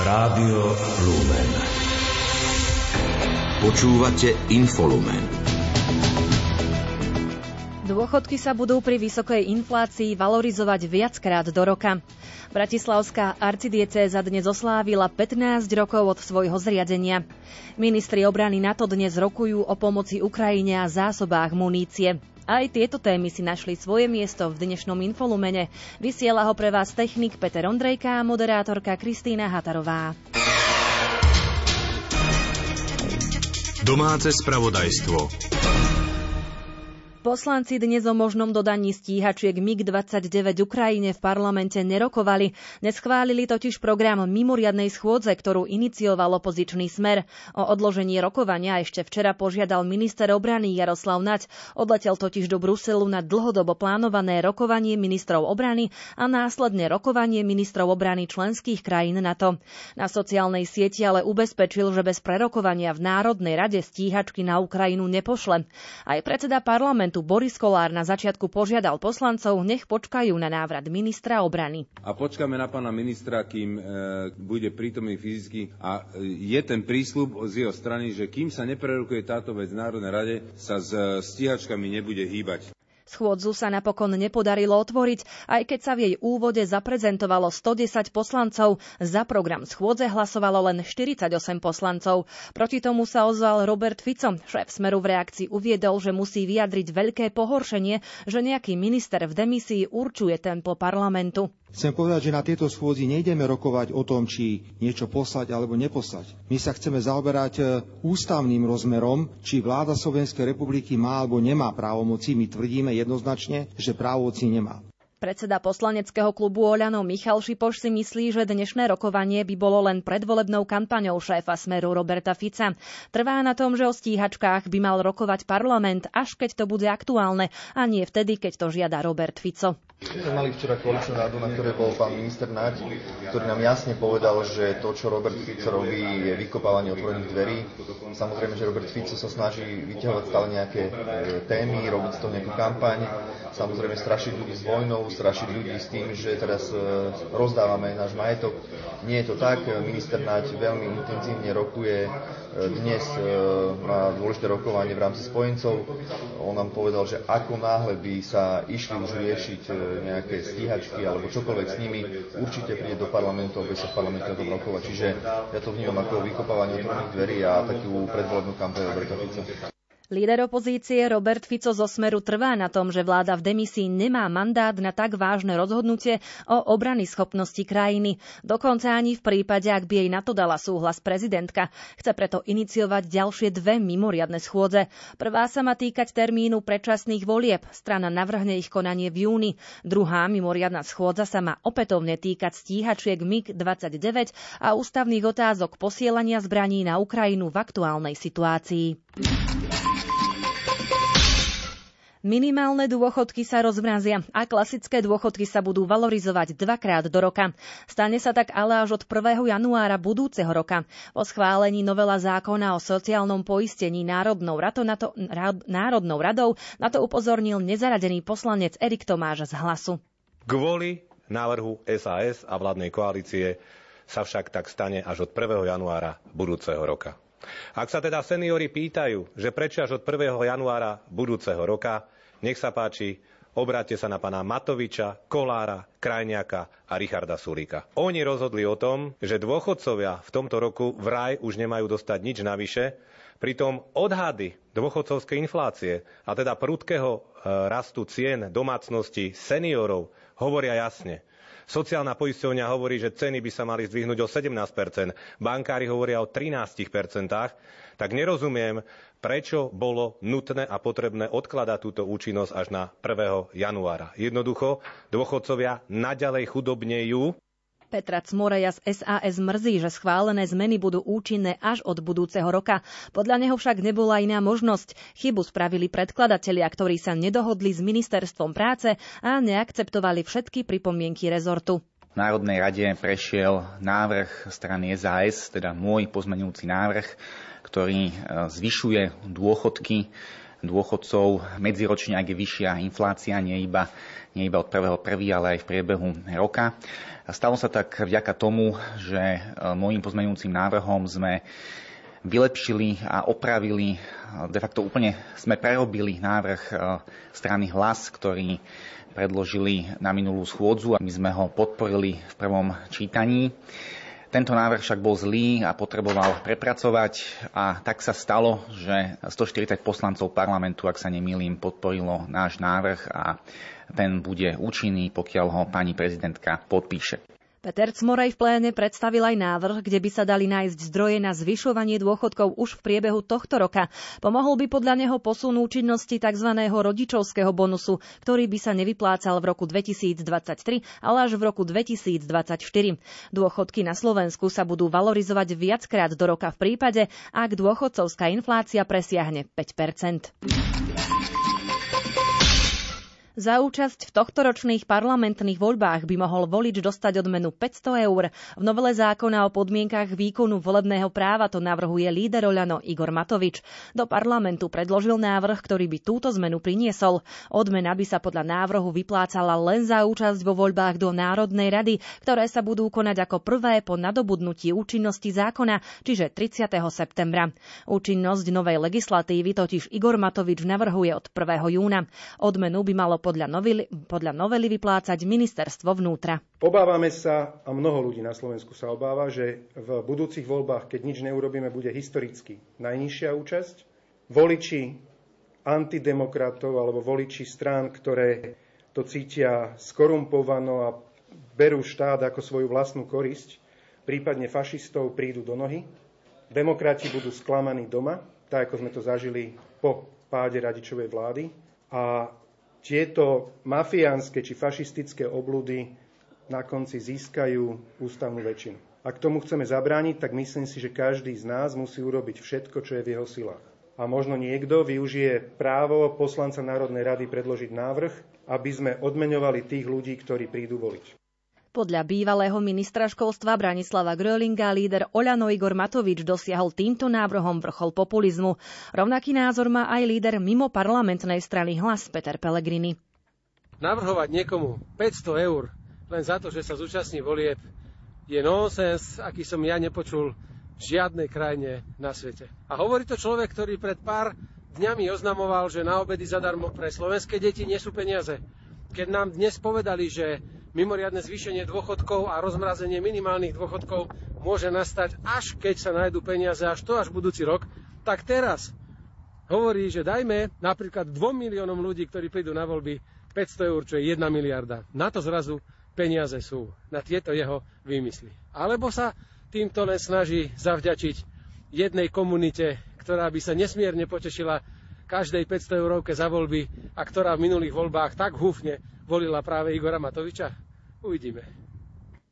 Rádio Lumen. Počúvate Infolumen. Dôchodky sa budú pri vysokej inflácii valorizovať viackrát do roka. Bratislavská arcidiecéza dnes oslávila 15 rokov od svojho zriadenia. Ministri obrany NATO dnes rokujú o pomoci Ukrajine a zásobách munície. Aj tieto témy si našli svoje miesto v dnešnom infolumene. Vysiela ho pre vás technik Peter Ondrejka a moderátorka Kristýna Hatarová. Domáce spravodajstvo. Poslanci dnes o možnom dodaní stíhačiek MiG-29 Ukrajine v parlamente nerokovali. Neschválili totiž program mimoriadnej schôdze, ktorú inicioval opozičný smer. O odložení rokovania ešte včera požiadal minister obrany Jaroslav Nať. Odletel totiž do Bruselu na dlhodobo plánované rokovanie ministrov obrany a následne rokovanie ministrov obrany členských krajín NATO. Na sociálnej sieti ale ubezpečil, že bez prerokovania v Národnej rade stíhačky na Ukrajinu nepošle. Aj predseda parlamentu parlamentu Boris Kolár na začiatku požiadal poslancov, nech počkajú na návrat ministra obrany. A počkáme na pána ministra, kým e, bude prítomný fyzicky a e, je ten prísľub z jeho strany, že kým sa neprerokuje táto vec v Národnej rade, sa s e, stíhačkami nebude hýbať. Schôdzu sa napokon nepodarilo otvoriť, aj keď sa v jej úvode zaprezentovalo 110 poslancov. Za program schôdze hlasovalo len 48 poslancov. Proti tomu sa ozval Robert Fico. Šéf Smeru v reakcii uviedol, že musí vyjadriť veľké pohoršenie, že nejaký minister v demisii určuje tempo parlamentu. Chcem povedať, že na tieto schôdzi nejdeme rokovať o tom, či niečo poslať alebo neposlať. My sa chceme zaoberať e, ústavným rozmerom, či vláda Slovenskej republiky má alebo nemá právomoci. My tvrdíme jednoznačne, že právomoci nemá. Predseda poslaneckého klubu Oľano Michal Šipoš si myslí, že dnešné rokovanie by bolo len predvolebnou kampaňou šéfa Smeru Roberta Fica. Trvá na tom, že o stíhačkách by mal rokovať parlament, až keď to bude aktuálne a nie vtedy, keď to žiada Robert Fico. Sme mali včera koaličnú radu, na ktorej bol pán minister Naď, ktorý nám jasne povedal, že to, čo Robert Fico robí, je vykopávanie otvorených dverí. Samozrejme, že Robert Fico sa snaží vyťahovať stále nejaké e, témy, robiť z toho nejakú kampaň, samozrejme strašiť ľudí s vojnou, strašiť ľudí s tým, že teraz e, rozdávame náš majetok. Nie je to tak, minister Naď veľmi intenzívne rokuje dnes e, má dôležité rokovanie v rámci spojencov. On nám povedal, že ako náhle by sa išli už riešiť nejaké stíhačky alebo čokoľvek s nimi, určite príde do parlamentu, aby sa v parlamente o rokovať. Čiže ja to vnímam ako vykopávanie otvorených dverí a takú predvolebnú kampaň Roberta Fica. Líder opozície Robert Fico zo Smeru trvá na tom, že vláda v demisii nemá mandát na tak vážne rozhodnutie o obrany schopnosti krajiny. Dokonca ani v prípade, ak by jej na to dala súhlas prezidentka. Chce preto iniciovať ďalšie dve mimoriadne schôdze. Prvá sa má týkať termínu predčasných volieb. Strana navrhne ich konanie v júni. Druhá mimoriadna schôdza sa má opätovne týkať stíhačiek MiG-29 a ústavných otázok posielania zbraní na Ukrajinu v aktuálnej situácii. Minimálne dôchodky sa rozmrazia a klasické dôchodky sa budú valorizovať dvakrát do roka. Stane sa tak ale až od 1. januára budúceho roka. Po schválení novela zákona o sociálnom poistení Národnou, rado na to, Národnou radou na to upozornil nezaradený poslanec Erik Tomáš z Hlasu. Kvôli návrhu SAS a vládnej koalície sa však tak stane až od 1. januára budúceho roka. Ak sa teda seniori pýtajú, že prečo až od 1. januára budúceho roka, nech sa páči, obráte sa na pána Matoviča, Kolára, Krajniaka a Richarda Sulíka. Oni rozhodli o tom, že dôchodcovia v tomto roku vraj už nemajú dostať nič navyše, pritom odhady dôchodcovskej inflácie a teda prudkého e, rastu cien domácnosti seniorov hovoria jasne. Sociálna poisťovňa hovorí, že ceny by sa mali zdvihnúť o 17% bankári hovoria o 13 tak nerozumiem, prečo bolo nutné a potrebné odkladať túto účinnosť až na 1. januára. Jednoducho, dôchodcovia naďalej chudobnejú Petra Cmoreja z SAS mrzí, že schválené zmeny budú účinné až od budúceho roka. Podľa neho však nebola iná možnosť. Chybu spravili predkladatelia, ktorí sa nedohodli s ministerstvom práce a neakceptovali všetky pripomienky rezortu. V Národnej rade prešiel návrh strany SAS, teda môj pozmenujúci návrh, ktorý e, zvyšuje dôchodky dôchodcov. Medziročne, ak je vyššia inflácia, nie iba, nie iba od 1.1., ale aj v priebehu roka. Stalo sa tak vďaka tomu, že môjim pozmeňujúcim návrhom sme vylepšili a opravili, de facto úplne sme prerobili návrh strany Hlas, ktorý predložili na minulú schôdzu a my sme ho podporili v prvom čítaní. Tento návrh však bol zlý a potreboval prepracovať a tak sa stalo, že 140 poslancov parlamentu, ak sa nemýlim, podporilo náš návrh a ten bude účinný, pokiaľ ho pani prezidentka podpíše. Peter Cmorej v pléne predstavil aj návrh, kde by sa dali nájsť zdroje na zvyšovanie dôchodkov už v priebehu tohto roka. Pomohol by podľa neho posun účinnosti tzv. rodičovského bonusu, ktorý by sa nevyplácal v roku 2023, ale až v roku 2024. Dôchodky na Slovensku sa budú valorizovať viackrát do roka v prípade, ak dôchodcovská inflácia presiahne 5 za účasť v tohtoročných parlamentných voľbách by mohol volič dostať odmenu 500 eur. V novele zákona o podmienkach výkonu volebného práva to navrhuje líder Oľano Igor Matovič. Do parlamentu predložil návrh, ktorý by túto zmenu priniesol. Odmena by sa podľa návrhu vyplácala len za účasť vo voľbách do Národnej rady, ktoré sa budú konať ako prvé po nadobudnutí účinnosti zákona, čiže 30. septembra. Účinnosť novej legislatívy totiž Igor Matovič navrhuje od 1. júna. Odmenu by malo podľa novely, podľa novely vyplácať ministerstvo vnútra. Obávame sa, a mnoho ľudí na Slovensku sa obáva, že v budúcich voľbách, keď nič neurobíme, bude historicky najnižšia účasť. Voliči antidemokratov alebo voliči strán, ktoré to cítia skorumpovano a berú štát ako svoju vlastnú korisť, prípadne fašistov prídu do nohy. Demokrati budú sklamaní doma, tak ako sme to zažili po páde radičovej vlády. A tieto mafiánske či fašistické oblúdy na konci získajú ústavnú väčšinu. Ak tomu chceme zabrániť, tak myslím si, že každý z nás musí urobiť všetko, čo je v jeho silách. A možno niekto využije právo poslanca Národnej rady predložiť návrh, aby sme odmeňovali tých ľudí, ktorí prídu voliť. Podľa bývalého ministra školstva Branislava Grölinga líder Oľano Igor Matovič dosiahol týmto návrhom vrchol populizmu. Rovnaký názor má aj líder mimo parlamentnej strany Hlas Peter Pellegrini. Navrhovať niekomu 500 eur len za to, že sa zúčastní volieb, je nonsens, aký som ja nepočul v žiadnej krajine na svete. A hovorí to človek, ktorý pred pár dňami oznamoval, že na obedy zadarmo pre slovenské deti nie sú peniaze. Keď nám dnes povedali, že mimoriadne zvýšenie dôchodkov a rozmrazenie minimálnych dôchodkov môže nastať až keď sa nájdú peniaze, až to až budúci rok, tak teraz hovorí, že dajme napríklad 2 miliónom ľudí, ktorí prídu na voľby 500 eur, čo je 1 miliarda. Na to zrazu peniaze sú, na tieto jeho výmysly. Alebo sa týmto len snaží zavďačiť jednej komunite, ktorá by sa nesmierne potešila každej 500 eurovke za voľby a ktorá v minulých voľbách tak húfne volila práve Igora Matoviča? Uvidíme.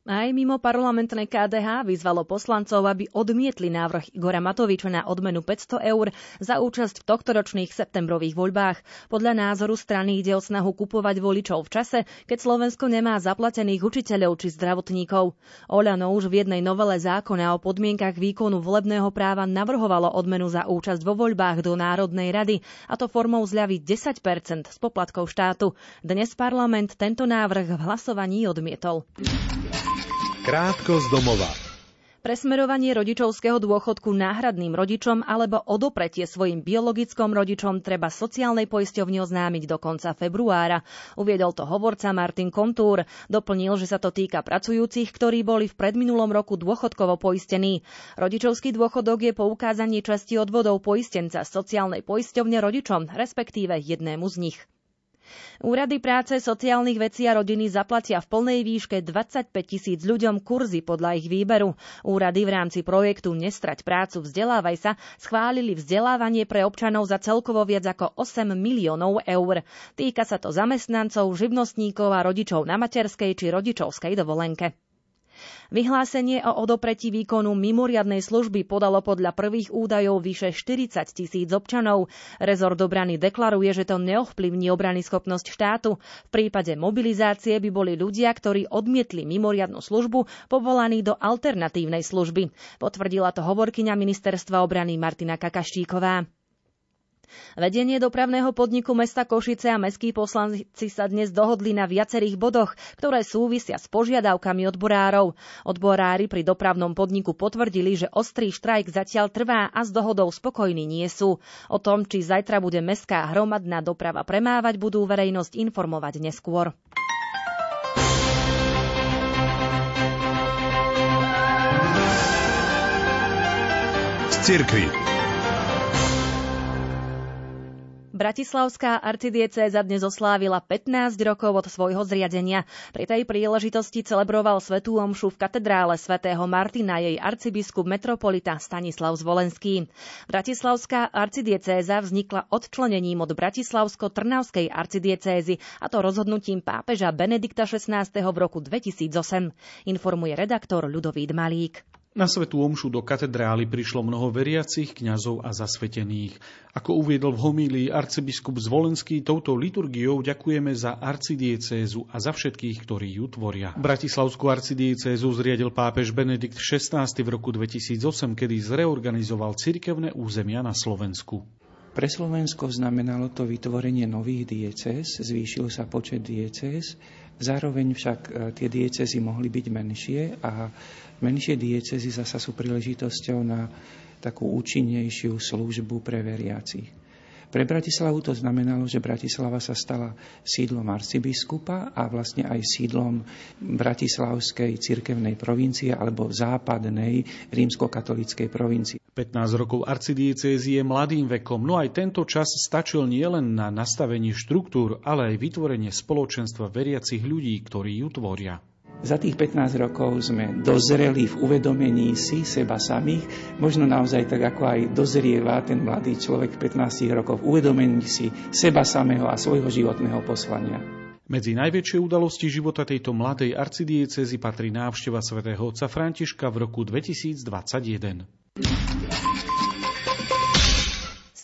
Aj mimo parlamentnej KDH vyzvalo poslancov, aby odmietli návrh Igora Matoviča na odmenu 500 eur za účasť v tohtoročných septembrových voľbách. Podľa názoru strany ide o snahu kupovať voličov v čase, keď Slovensko nemá zaplatených učiteľov či zdravotníkov. Oľano už v jednej novele zákona o podmienkach výkonu volebného práva navrhovalo odmenu za účasť vo voľbách do Národnej rady, a to formou zľavy 10% z poplatkov štátu. Dnes parlament tento návrh v hlasovaní odmietol. Krátko z domova. Presmerovanie rodičovského dôchodku náhradným rodičom alebo odopretie svojim biologickom rodičom treba sociálnej poisťovni oznámiť do konca februára. Uviedol to hovorca Martin Kontúr. Doplnil, že sa to týka pracujúcich, ktorí boli v predminulom roku dôchodkovo poistení. Rodičovský dôchodok je poukázanie časti odvodov poistenca sociálnej poisťovne rodičom, respektíve jednému z nich. Úrady práce, sociálnych vecí a rodiny zaplatia v plnej výške 25 tisíc ľuďom kurzy podľa ich výberu. Úrady v rámci projektu Nestrať prácu, vzdelávaj sa schválili vzdelávanie pre občanov za celkovo viac ako 8 miliónov eur. Týka sa to zamestnancov, živnostníkov a rodičov na materskej či rodičovskej dovolenke. Vyhlásenie o odopretí výkonu mimoriadnej služby podalo podľa prvých údajov vyše 40 tisíc občanov. Rezort obrany deklaruje, že to neovplyvní obrany schopnosť štátu. V prípade mobilizácie by boli ľudia, ktorí odmietli mimoriadnu službu, povolaní do alternatívnej služby. Potvrdila to hovorkyňa ministerstva obrany Martina Kakaštíková. Vedenie dopravného podniku mesta Košice a mestskí poslanci sa dnes dohodli na viacerých bodoch, ktoré súvisia s požiadavkami odborárov. Odborári pri dopravnom podniku potvrdili, že ostrý štrajk zatiaľ trvá a s dohodou spokojní nie sú. O tom, či zajtra bude mestská hromadná doprava premávať, budú verejnosť informovať neskôr. cirkvi. Bratislavská arcidiecéza dnes oslávila 15 rokov od svojho zriadenia. Pri tej príležitosti celebroval svetú omšu v katedrále svätého Martina jej arcibiskup metropolita Stanislav Zvolenský. Bratislavská arcidiecéza vznikla odčlenením od Bratislavsko-Trnavskej arcidiecézy a to rozhodnutím pápeža Benedikta XVI. v roku 2008, informuje redaktor Ľudovít Malík. Na svetú omšu do katedrály prišlo mnoho veriacich, kňazov a zasvetených. Ako uviedol v homílii arcibiskup Zvolenský, touto liturgiou ďakujeme za arcidiecézu a za všetkých, ktorí ju tvoria. Bratislavskú arcidiecézu zriadil pápež Benedikt XVI v roku 2008, kedy zreorganizoval cirkevné územia na Slovensku. Pre Slovensko znamenalo to vytvorenie nových diecéz, zvýšil sa počet diecéz, zároveň však e, tie diecezy mohli byť menšie a Menšie diecezy zasa sú príležitosťou na takú účinnejšiu službu pre veriacich. Pre Bratislavu to znamenalo, že Bratislava sa stala sídlom arcibiskupa a vlastne aj sídlom Bratislavskej cirkevnej provincie alebo západnej rímskokatolíckej provincie. 15 rokov arcidiecézy je mladým vekom, no aj tento čas stačil nielen na nastavenie štruktúr, ale aj vytvorenie spoločenstva veriacich ľudí, ktorí ju tvoria. Za tých 15 rokov sme dozreli v uvedomení si seba samých, možno naozaj tak, ako aj dozrieva ten mladý človek 15 rokov v uvedomení si seba samého a svojho životného poslania. Medzi najväčšie udalosti života tejto mladej arcidiecezy patrí návšteva svätého otca Františka v roku 2021.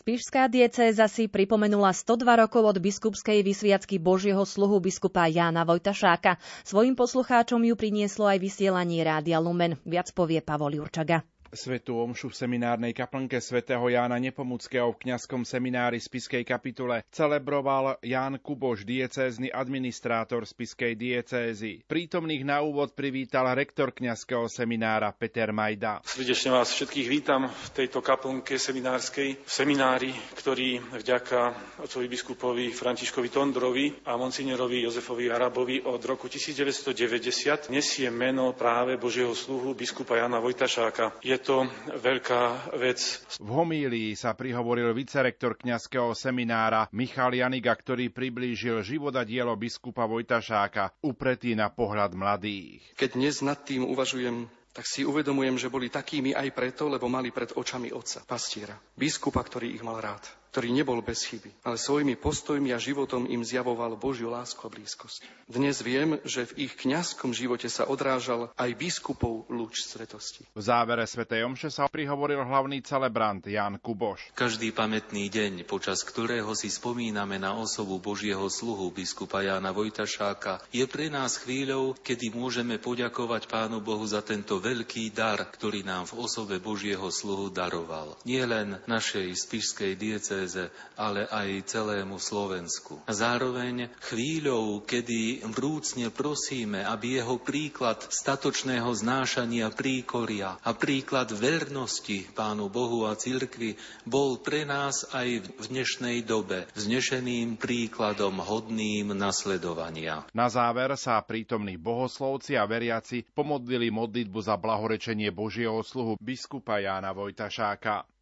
Spišská diecéza si pripomenula 102 rokov od biskupskej vysviacky Božieho sluhu biskupa Jána Vojtašáka. Svojim poslucháčom ju prinieslo aj vysielanie Rádia Lumen. Viac povie Pavol Jurčaga. Svetú omšu v seminárnej kaplnke svätého Jána Nepomuckého v kňazskom seminári Spiskej kapitule celebroval Ján Kuboš, diecézny administrátor Spiskej diecézy. Prítomných na úvod privítal rektor kňazského seminára Peter Majda. Srdečne vás všetkých vítam v tejto kaplnke seminárskej, v seminári, ktorý vďaka otcovi biskupovi Františkovi Tondrovi a monsignorovi Jozefovi Arabovi od roku 1990 nesie meno práve Božieho sluhu biskupa Jana Vojtašáka. Je to veľká vec. V homílii sa prihovoril vicerektor kňazského seminára Michal Janiga, ktorý priblížil život a dielo biskupa Vojtašáka, upretý na pohľad mladých. Keď dnes nad tým uvažujem, tak si uvedomujem, že boli takými aj preto, lebo mali pred očami otca, pastiera, biskupa, ktorý ich mal rád ktorý nebol bez chyby, ale svojimi postojmi a životom im zjavoval Božiu lásku a blízkosť. Dnes viem, že v ich kňazskom živote sa odrážal aj biskupov lúč svetosti. V závere svätej Omše sa prihovoril hlavný celebrant Jan Kuboš. Každý pamätný deň, počas ktorého si spomíname na osobu Božieho sluhu biskupa Jána Vojtašáka, je pre nás chvíľou, kedy môžeme poďakovať Pánu Bohu za tento veľký dar, ktorý nám v osobe Božieho sluhu daroval. Nie len našej spišskej diece diecéze, ale aj celému Slovensku. Zároveň chvíľou, kedy vrúcne prosíme, aby jeho príklad statočného znášania príkoria a príklad vernosti Pánu Bohu a cirkvi bol pre nás aj v dnešnej dobe vznešeným príkladom hodným nasledovania. Na záver sa prítomní bohoslovci a veriaci pomodlili modlitbu za blahorečenie Božieho sluhu biskupa Jána Vojtašáka.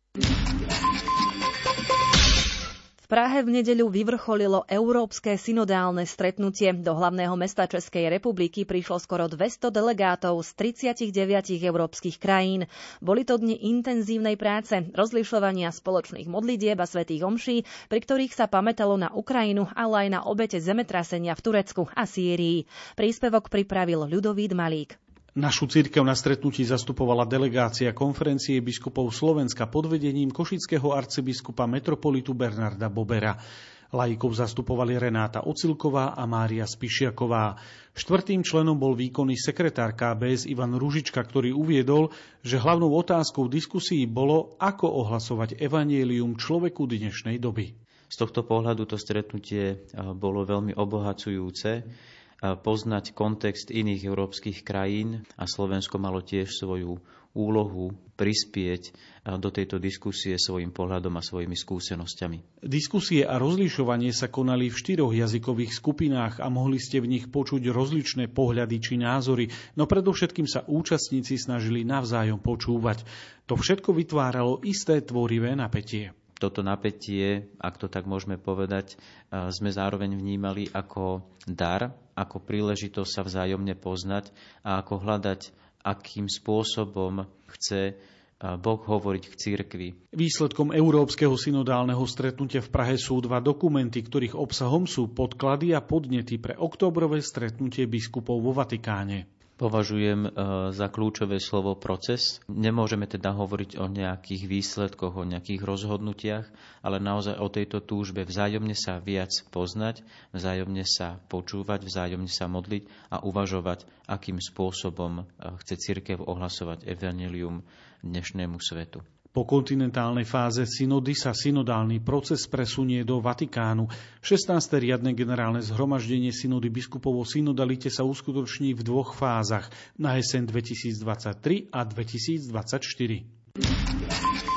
Prahe v nedeľu vyvrcholilo Európske synodálne stretnutie. Do hlavného mesta Českej republiky prišlo skoro 200 delegátov z 39 európskych krajín. Boli to dni intenzívnej práce, rozlišovania spoločných modlitieb a svetých omší, pri ktorých sa pamätalo na Ukrajinu, ale aj na obete zemetrasenia v Turecku a Sýrii. Príspevok pripravil Ľudovít Malík. Našu církev na stretnutí zastupovala delegácia konferencie biskupov Slovenska pod vedením košického arcibiskupa metropolitu Bernarda Bobera. Laikov zastupovali Renáta Ocilková a Mária Spišiaková. Štvrtým členom bol výkonný sekretár KBS Ivan Ružička, ktorý uviedol, že hlavnou otázkou diskusí bolo, ako ohlasovať evanielium človeku dnešnej doby. Z tohto pohľadu to stretnutie bolo veľmi obohacujúce poznať kontext iných európskych krajín a Slovensko malo tiež svoju úlohu prispieť do tejto diskusie svojim pohľadom a svojimi skúsenosťami. Diskusie a rozlišovanie sa konali v štyroch jazykových skupinách a mohli ste v nich počuť rozličné pohľady či názory, no predovšetkým sa účastníci snažili navzájom počúvať. To všetko vytváralo isté tvorivé napätie toto napätie, ak to tak môžeme povedať, sme zároveň vnímali ako dar, ako príležitosť sa vzájomne poznať a ako hľadať, akým spôsobom chce Boh hovoriť k cirkvi. Výsledkom Európskeho synodálneho stretnutia v Prahe sú dva dokumenty, ktorých obsahom sú podklady a podnety pre oktobrové stretnutie biskupov vo Vatikáne považujem e, za kľúčové slovo proces. Nemôžeme teda hovoriť o nejakých výsledkoch, o nejakých rozhodnutiach, ale naozaj o tejto túžbe vzájomne sa viac poznať, vzájomne sa počúvať, vzájomne sa modliť a uvažovať, akým spôsobom e, chce církev ohlasovať evanelium dnešnému svetu. Po kontinentálnej fáze synody sa synodálny proces presunie do Vatikánu. 16. riadne generálne zhromaždenie synody biskupov o synodalite sa uskutoční v dvoch fázach na jeseň 2023 a 2024.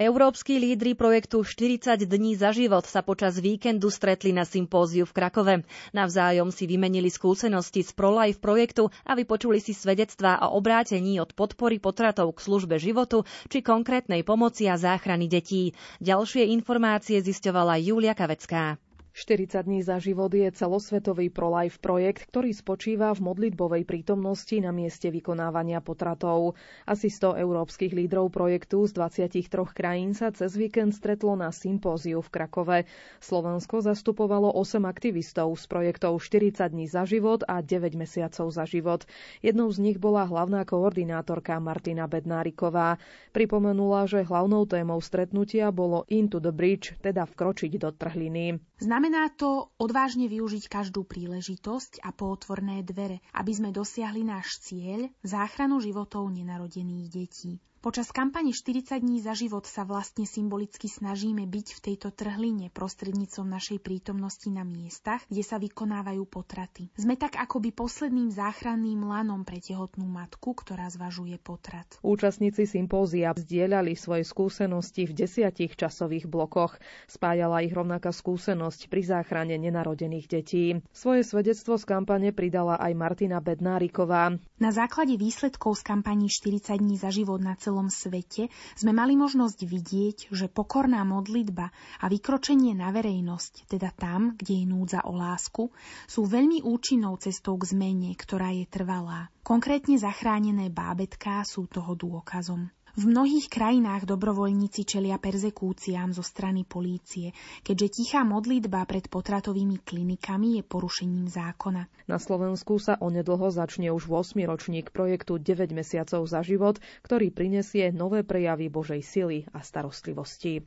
Európsky lídry projektu 40 dní za život sa počas víkendu stretli na sympóziu v Krakove. Navzájom si vymenili skúsenosti z ProLife projektu a vypočuli si svedectvá o obrátení od podpory potratov k službe životu či konkrétnej pomoci a záchrany detí. Ďalšie informácie zisťovala Julia Kavecká. 40 dní za život je celosvetový pro-life projekt, ktorý spočíva v modlitbovej prítomnosti na mieste vykonávania potratov. Asi 100 európskych lídrov projektu z 23 krajín sa cez víkend stretlo na sympóziu v Krakove. Slovensko zastupovalo 8 aktivistov z projektov 40 dní za život a 9 mesiacov za život. Jednou z nich bola hlavná koordinátorka Martina Bednáriková. Pripomenula, že hlavnou témou stretnutia bolo Into the Bridge, teda vkročiť do trhliny. Znamená to odvážne využiť každú príležitosť a pootvorné dvere, aby sme dosiahli náš cieľ záchranu životov nenarodených detí. Počas kampane 40 dní za život sa vlastne symbolicky snažíme byť v tejto trhline prostrednícom našej prítomnosti na miestach, kde sa vykonávajú potraty. Sme tak akoby posledným záchranným lanom pre tehotnú matku, ktorá zvažuje potrat. Účastníci sympózia zdieľali svoje skúsenosti v desiatich časových blokoch. Spájala ich rovnaká skúsenosť pri záchrane nenarodených detí. Svoje svedectvo z kampane pridala aj Martina Bednáriková. Na základe výsledkov z kampani 40 dní za život na celom svete sme mali možnosť vidieť, že pokorná modlitba a vykročenie na verejnosť, teda tam, kde je núdza o lásku, sú veľmi účinnou cestou k zmene, ktorá je trvalá. Konkrétne zachránené bábetká sú toho dôkazom. V mnohých krajinách dobrovoľníci čelia perzekúciám zo strany polície, keďže tichá modlitba pred potratovými klinikami je porušením zákona. Na Slovensku sa onedlho začne už 8. ročník projektu 9 mesiacov za život, ktorý prinesie nové prejavy Božej sily a starostlivosti.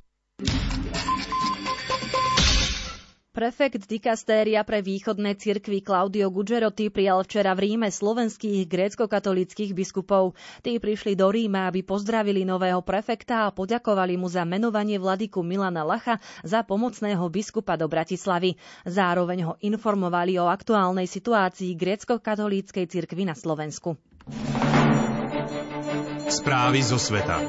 Prefekt dikastéria pre východné cirkvy Claudio Gugerotti prijal včera v Ríme slovenských grécko-katolických biskupov. Tí prišli do Ríma, aby pozdravili nového prefekta a poďakovali mu za menovanie vladyku Milana Lacha za pomocného biskupa do Bratislavy. Zároveň ho informovali o aktuálnej situácii grécko-katolíckej cirkvy na Slovensku. Správy zo sveta.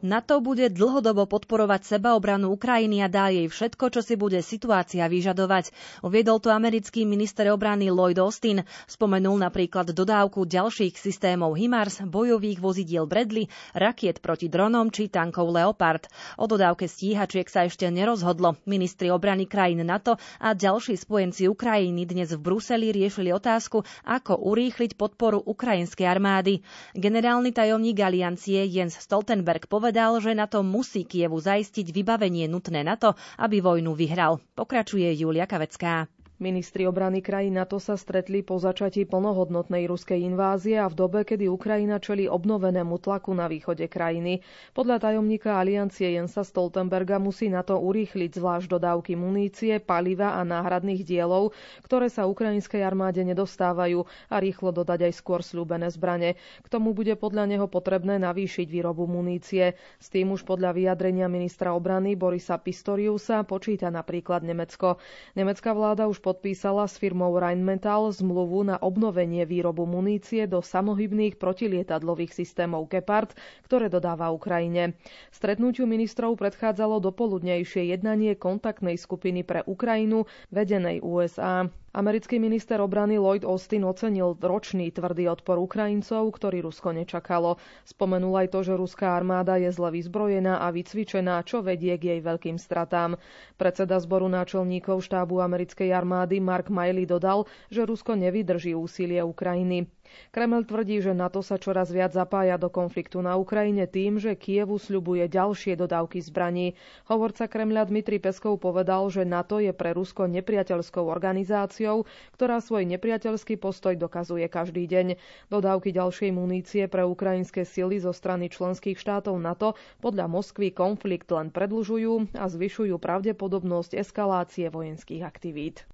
NATO bude dlhodobo podporovať sebaobranu Ukrajiny a dá jej všetko, čo si bude situácia vyžadovať. Uviedol to americký minister obrany Lloyd Austin. Spomenul napríklad dodávku ďalších systémov HIMARS, bojových vozidiel Bradley, rakiet proti dronom či tankov Leopard. O dodávke stíhačiek sa ešte nerozhodlo. Ministri obrany krajín NATO a ďalší spojenci Ukrajiny dnes v Bruseli riešili otázku, ako urýchliť podporu ukrajinskej armády. Generálny tajomník aliancie Jens Stoltenberg povedal, povedal, že na to musí Kievu zaistiť vybavenie nutné na to, aby vojnu vyhral. Pokračuje Julia Kavecká. Ministri obrany krajín NATO sa stretli po začatí plnohodnotnej ruskej invázie a v dobe, kedy Ukrajina čelí obnovenému tlaku na východe krajiny. Podľa tajomníka aliancie Jensa Stoltenberga musí NATO urýchliť zvlášť dodávky munície, paliva a náhradných dielov, ktoré sa ukrajinskej armáde nedostávajú a rýchlo dodať aj skôr slúbené zbrane. K tomu bude podľa neho potrebné navýšiť výrobu munície. S tým už podľa vyjadrenia ministra obrany Borisa Pistoriusa počíta napríklad Nemecko. Nemecká vláda už podpísala s firmou Rheinmetall zmluvu na obnovenie výrobu munície do samohybných protilietadlových systémov Gepard, ktoré dodáva Ukrajine. Stretnutiu ministrov predchádzalo dopoludnejšie jednanie kontaktnej skupiny pre Ukrajinu, vedenej USA. Americký minister obrany Lloyd Austin ocenil ročný tvrdý odpor Ukrajincov, ktorý Rusko nečakalo. Spomenul aj to, že ruská armáda je zle vyzbrojená a vycvičená, čo vedie k jej veľkým stratám. Predseda zboru náčelníkov štábu americkej armády Mark Miley dodal, že Rusko nevydrží úsilie Ukrajiny. Kreml tvrdí, že NATO sa čoraz viac zapája do konfliktu na Ukrajine tým, že Kievu sľubuje ďalšie dodávky zbraní. Hovorca Kremľa Dmitri Peskov povedal, že NATO je pre Rusko nepriateľskou organizáciou, ktorá svoj nepriateľský postoj dokazuje každý deň. Dodávky ďalšej munície pre ukrajinské sily zo strany členských štátov NATO podľa Moskvy konflikt len predlžujú a zvyšujú pravdepodobnosť eskalácie vojenských aktivít.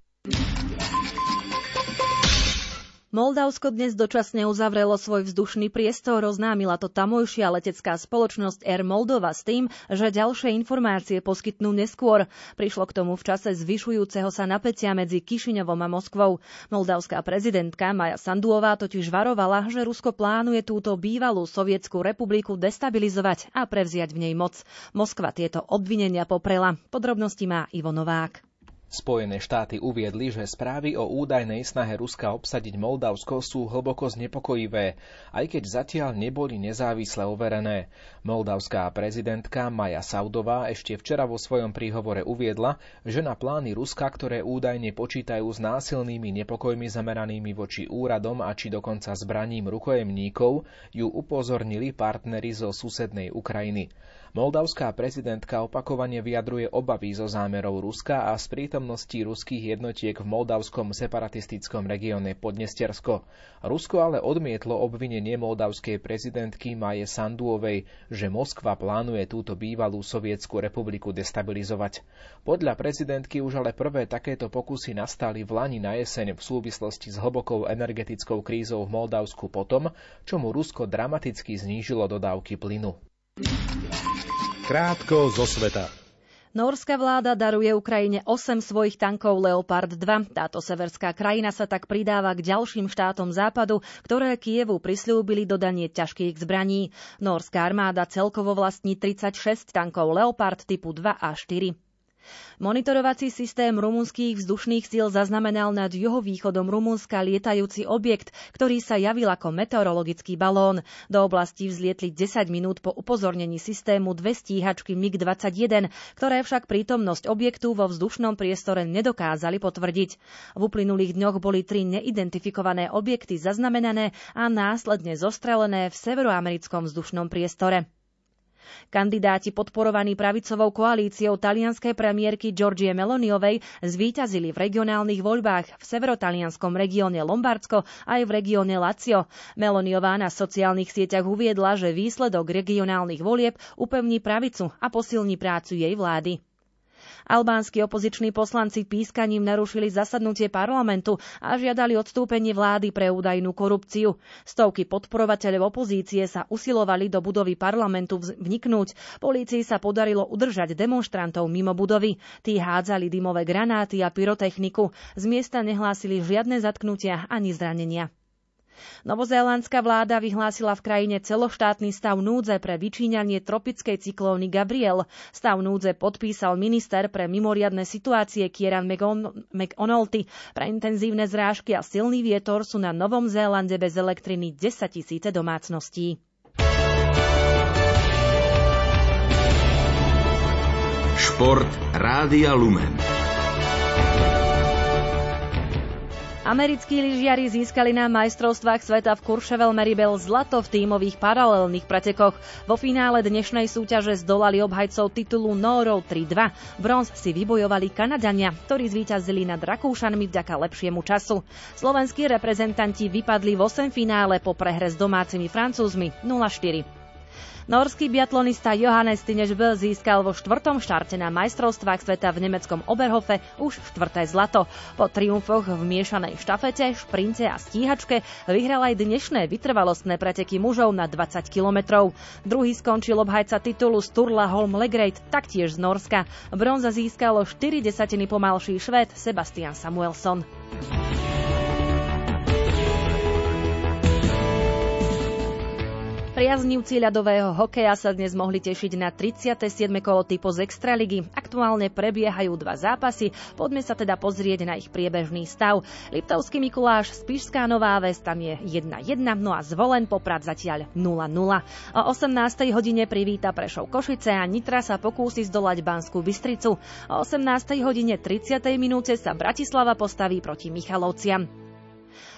Moldavsko dnes dočasne uzavrelo svoj vzdušný priestor, oznámila to tamojšia letecká spoločnosť Air Moldova s tým, že ďalšie informácie poskytnú neskôr. Prišlo k tomu v čase zvyšujúceho sa napätia medzi Kišiňovom a Moskvou. Moldavská prezidentka Maja Sanduová totiž varovala, že Rusko plánuje túto bývalú sovietskú republiku destabilizovať a prevziať v nej moc. Moskva tieto obvinenia poprela. Podrobnosti má Ivo Novák. Spojené štáty uviedli, že správy o údajnej snahe Ruska obsadiť Moldavsko sú hlboko znepokojivé, aj keď zatiaľ neboli nezávisle overené. Moldavská prezidentka Maja Saudová ešte včera vo svojom príhovore uviedla, že na plány Ruska, ktoré údajne počítajú s násilnými nepokojmi zameranými voči úradom a či dokonca zbraním rukojemníkov, ju upozornili partnery zo susednej Ukrajiny. Moldavská prezidentka opakovane vyjadruje obavy zo zámerov Ruska a z prítomnosti ruských jednotiek v moldavskom separatistickom regióne Podnestersko. Rusko ale odmietlo obvinenie moldavskej prezidentky Maje Sanduovej, že Moskva plánuje túto bývalú sovietskú republiku destabilizovať. Podľa prezidentky už ale prvé takéto pokusy nastali v Lani na jeseň v súvislosti s hlbokou energetickou krízou v Moldavsku potom, čo mu Rusko dramaticky znížilo dodávky plynu. Krátko zo sveta. Norská vláda daruje Ukrajine 8 svojich tankov Leopard 2. Táto severská krajina sa tak pridáva k ďalším štátom západu, ktoré Kievu prislúbili dodanie ťažkých zbraní. Norská armáda celkovo vlastní 36 tankov Leopard typu 2 a 4. Monitorovací systém rumunských vzdušných síl zaznamenal nad juhovýchodom Rumunska lietajúci objekt, ktorý sa javil ako meteorologický balón. Do oblasti vzlietli 10 minút po upozornení systému dve stíhačky MiG-21, ktoré však prítomnosť objektu vo vzdušnom priestore nedokázali potvrdiť. V uplynulých dňoch boli tri neidentifikované objekty zaznamenané a následne zostrelené v severoamerickom vzdušnom priestore. Kandidáti podporovaní pravicovou koalíciou talianskej premiérky Georgie Meloniovej zvíťazili v regionálnych voľbách v severotalianskom regióne Lombardsko aj v regióne Lazio. Meloniová na sociálnych sieťach uviedla, že výsledok regionálnych volieb upevní pravicu a posilní prácu jej vlády. Albánsky opoziční poslanci pískaním narušili zasadnutie parlamentu a žiadali odstúpenie vlády pre údajnú korupciu. Stovky podporovateľov opozície sa usilovali do budovy parlamentu vniknúť. Polícii sa podarilo udržať demonstrantov mimo budovy. Tí hádzali dymové granáty a pyrotechniku. Z miesta nehlásili žiadne zatknutia ani zranenia. Novozélandská vláda vyhlásila v krajine celoštátny stav núdze pre vyčíňanie tropickej cyklóny Gabriel. Stav núdze podpísal minister pre mimoriadne situácie Kieran McOnulty. Pre intenzívne zrážky a silný vietor sú na Novom Zélande bez elektriny 10 tisíce domácností. Šport Rádia Lumen. Americkí lyžiari získali na majstrovstvách sveta v Courchevel Meribel zlato v tímových paralelných pretekoch. Vo finále dnešnej súťaže zdolali obhajcov titulu Norov 3-2. Bronz si vybojovali Kanadania, ktorí zvíťazili nad Rakúšanmi vďaka lepšiemu času. Slovenskí reprezentanti vypadli v 8 finále po prehre s domácimi Francúzmi 0-4. Norský biatlonista Johannes Tinešbel získal vo štvrtom štarte na majstrovstvách sveta v nemeckom Oberhofe už štvrté zlato. Po triumfoch v miešanej štafete, šprinte a stíhačke vyhral aj dnešné vytrvalostné preteky mužov na 20 kilometrov. Druhý skončil obhajca titulu Sturla Holm Legreit, taktiež z Norska. Bronza získalo 4 desatiny pomalší švéd Sebastian Samuelson. Priaznivci ľadového hokeja sa dnes mohli tešiť na 37. kolo typu z Extraligy. Aktuálne prebiehajú dva zápasy, poďme sa teda pozrieť na ich priebežný stav. Liptovský Mikuláš, Spišská Nová Ves, tam je 1-1, no a zvolen Poprad zatiaľ 0-0. O 18. hodine privíta Prešov Košice a Nitra sa pokúsi zdolať Banskú Bystricu. O 18. hodine 30. minúte sa Bratislava postaví proti Michalovciam.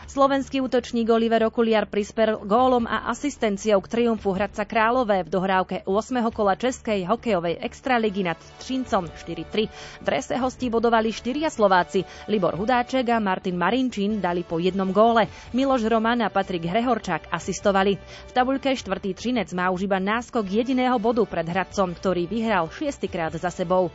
Slovenský útočník Oliver Okuliar prispel gólom a asistenciou k triumfu Hradca Králové v dohrávke 8. kola Českej hokejovej extraligy nad Třincom 4-3. V drese hostí bodovali štyria Slováci. Libor Hudáček a Martin Marinčín dali po jednom góle. Miloš Roman a Patrik Hrehorčák asistovali. V tabuľke štvrtý Třinec má už iba náskok jediného bodu pred Hradcom, ktorý vyhral šiestýkrát za sebou.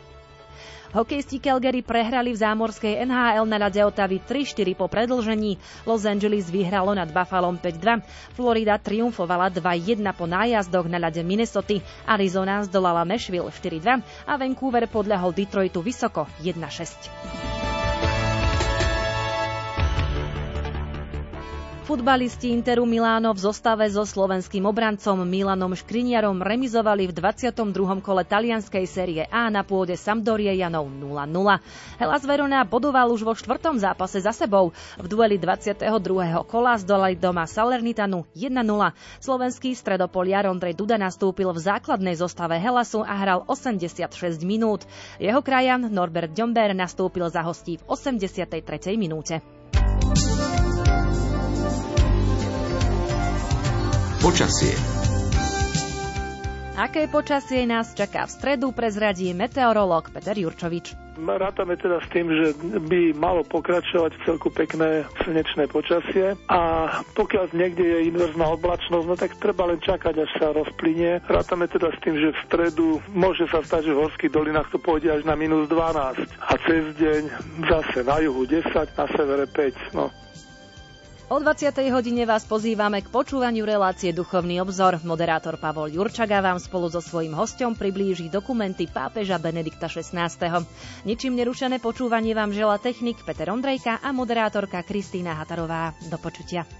Hokejisti Calgary prehrali v zámorskej NHL na ľade Otavy 3-4 po predlžení. Los Angeles vyhralo nad Buffalom 5-2. Florida triumfovala 2-1 po nájazdoch na ľade Minnesota. Arizona zdolala Nashville 4-2 a Vancouver podľahol Detroitu vysoko 1-6. Futbalisti Interu Miláno v zostave so slovenským obrancom Milanom Škriniarom remizovali v 22. kole talianskej série A na pôde Sampdorie Janov 0-0. Hellas Verona bodoval už vo štvrtom zápase za sebou. V dueli 22. kola zdolali doma Salernitanu 1-0. Slovenský stredopoliar Ondrej Duda nastúpil v základnej zostave Helasu a hral 86 minút. Jeho krajan Norbert Ďomber nastúpil za hostí v 83. minúte. Počasie. Aké počasie nás čaká v stredu, prezradí meteorológ Peter Jurčovič. Rátame teda s tým, že by malo pokračovať v celku pekné slnečné počasie a pokiaľ niekde je inverzná oblačnosť, no tak treba len čakať, až sa rozplynie. Rátame teda s tým, že v stredu môže sa stať, že v horských dolinách to pôjde až na minus 12 a cez deň zase na juhu 10, na severe 5. No, O 20. hodine vás pozývame k počúvaniu relácie Duchovný obzor. Moderátor Pavol Jurčaga vám spolu so svojím hostom priblíži dokumenty pápeža Benedikta XVI. Ničím nerušené počúvanie vám žela technik Peter Ondrejka a moderátorka Kristýna Hatarová. Do počutia.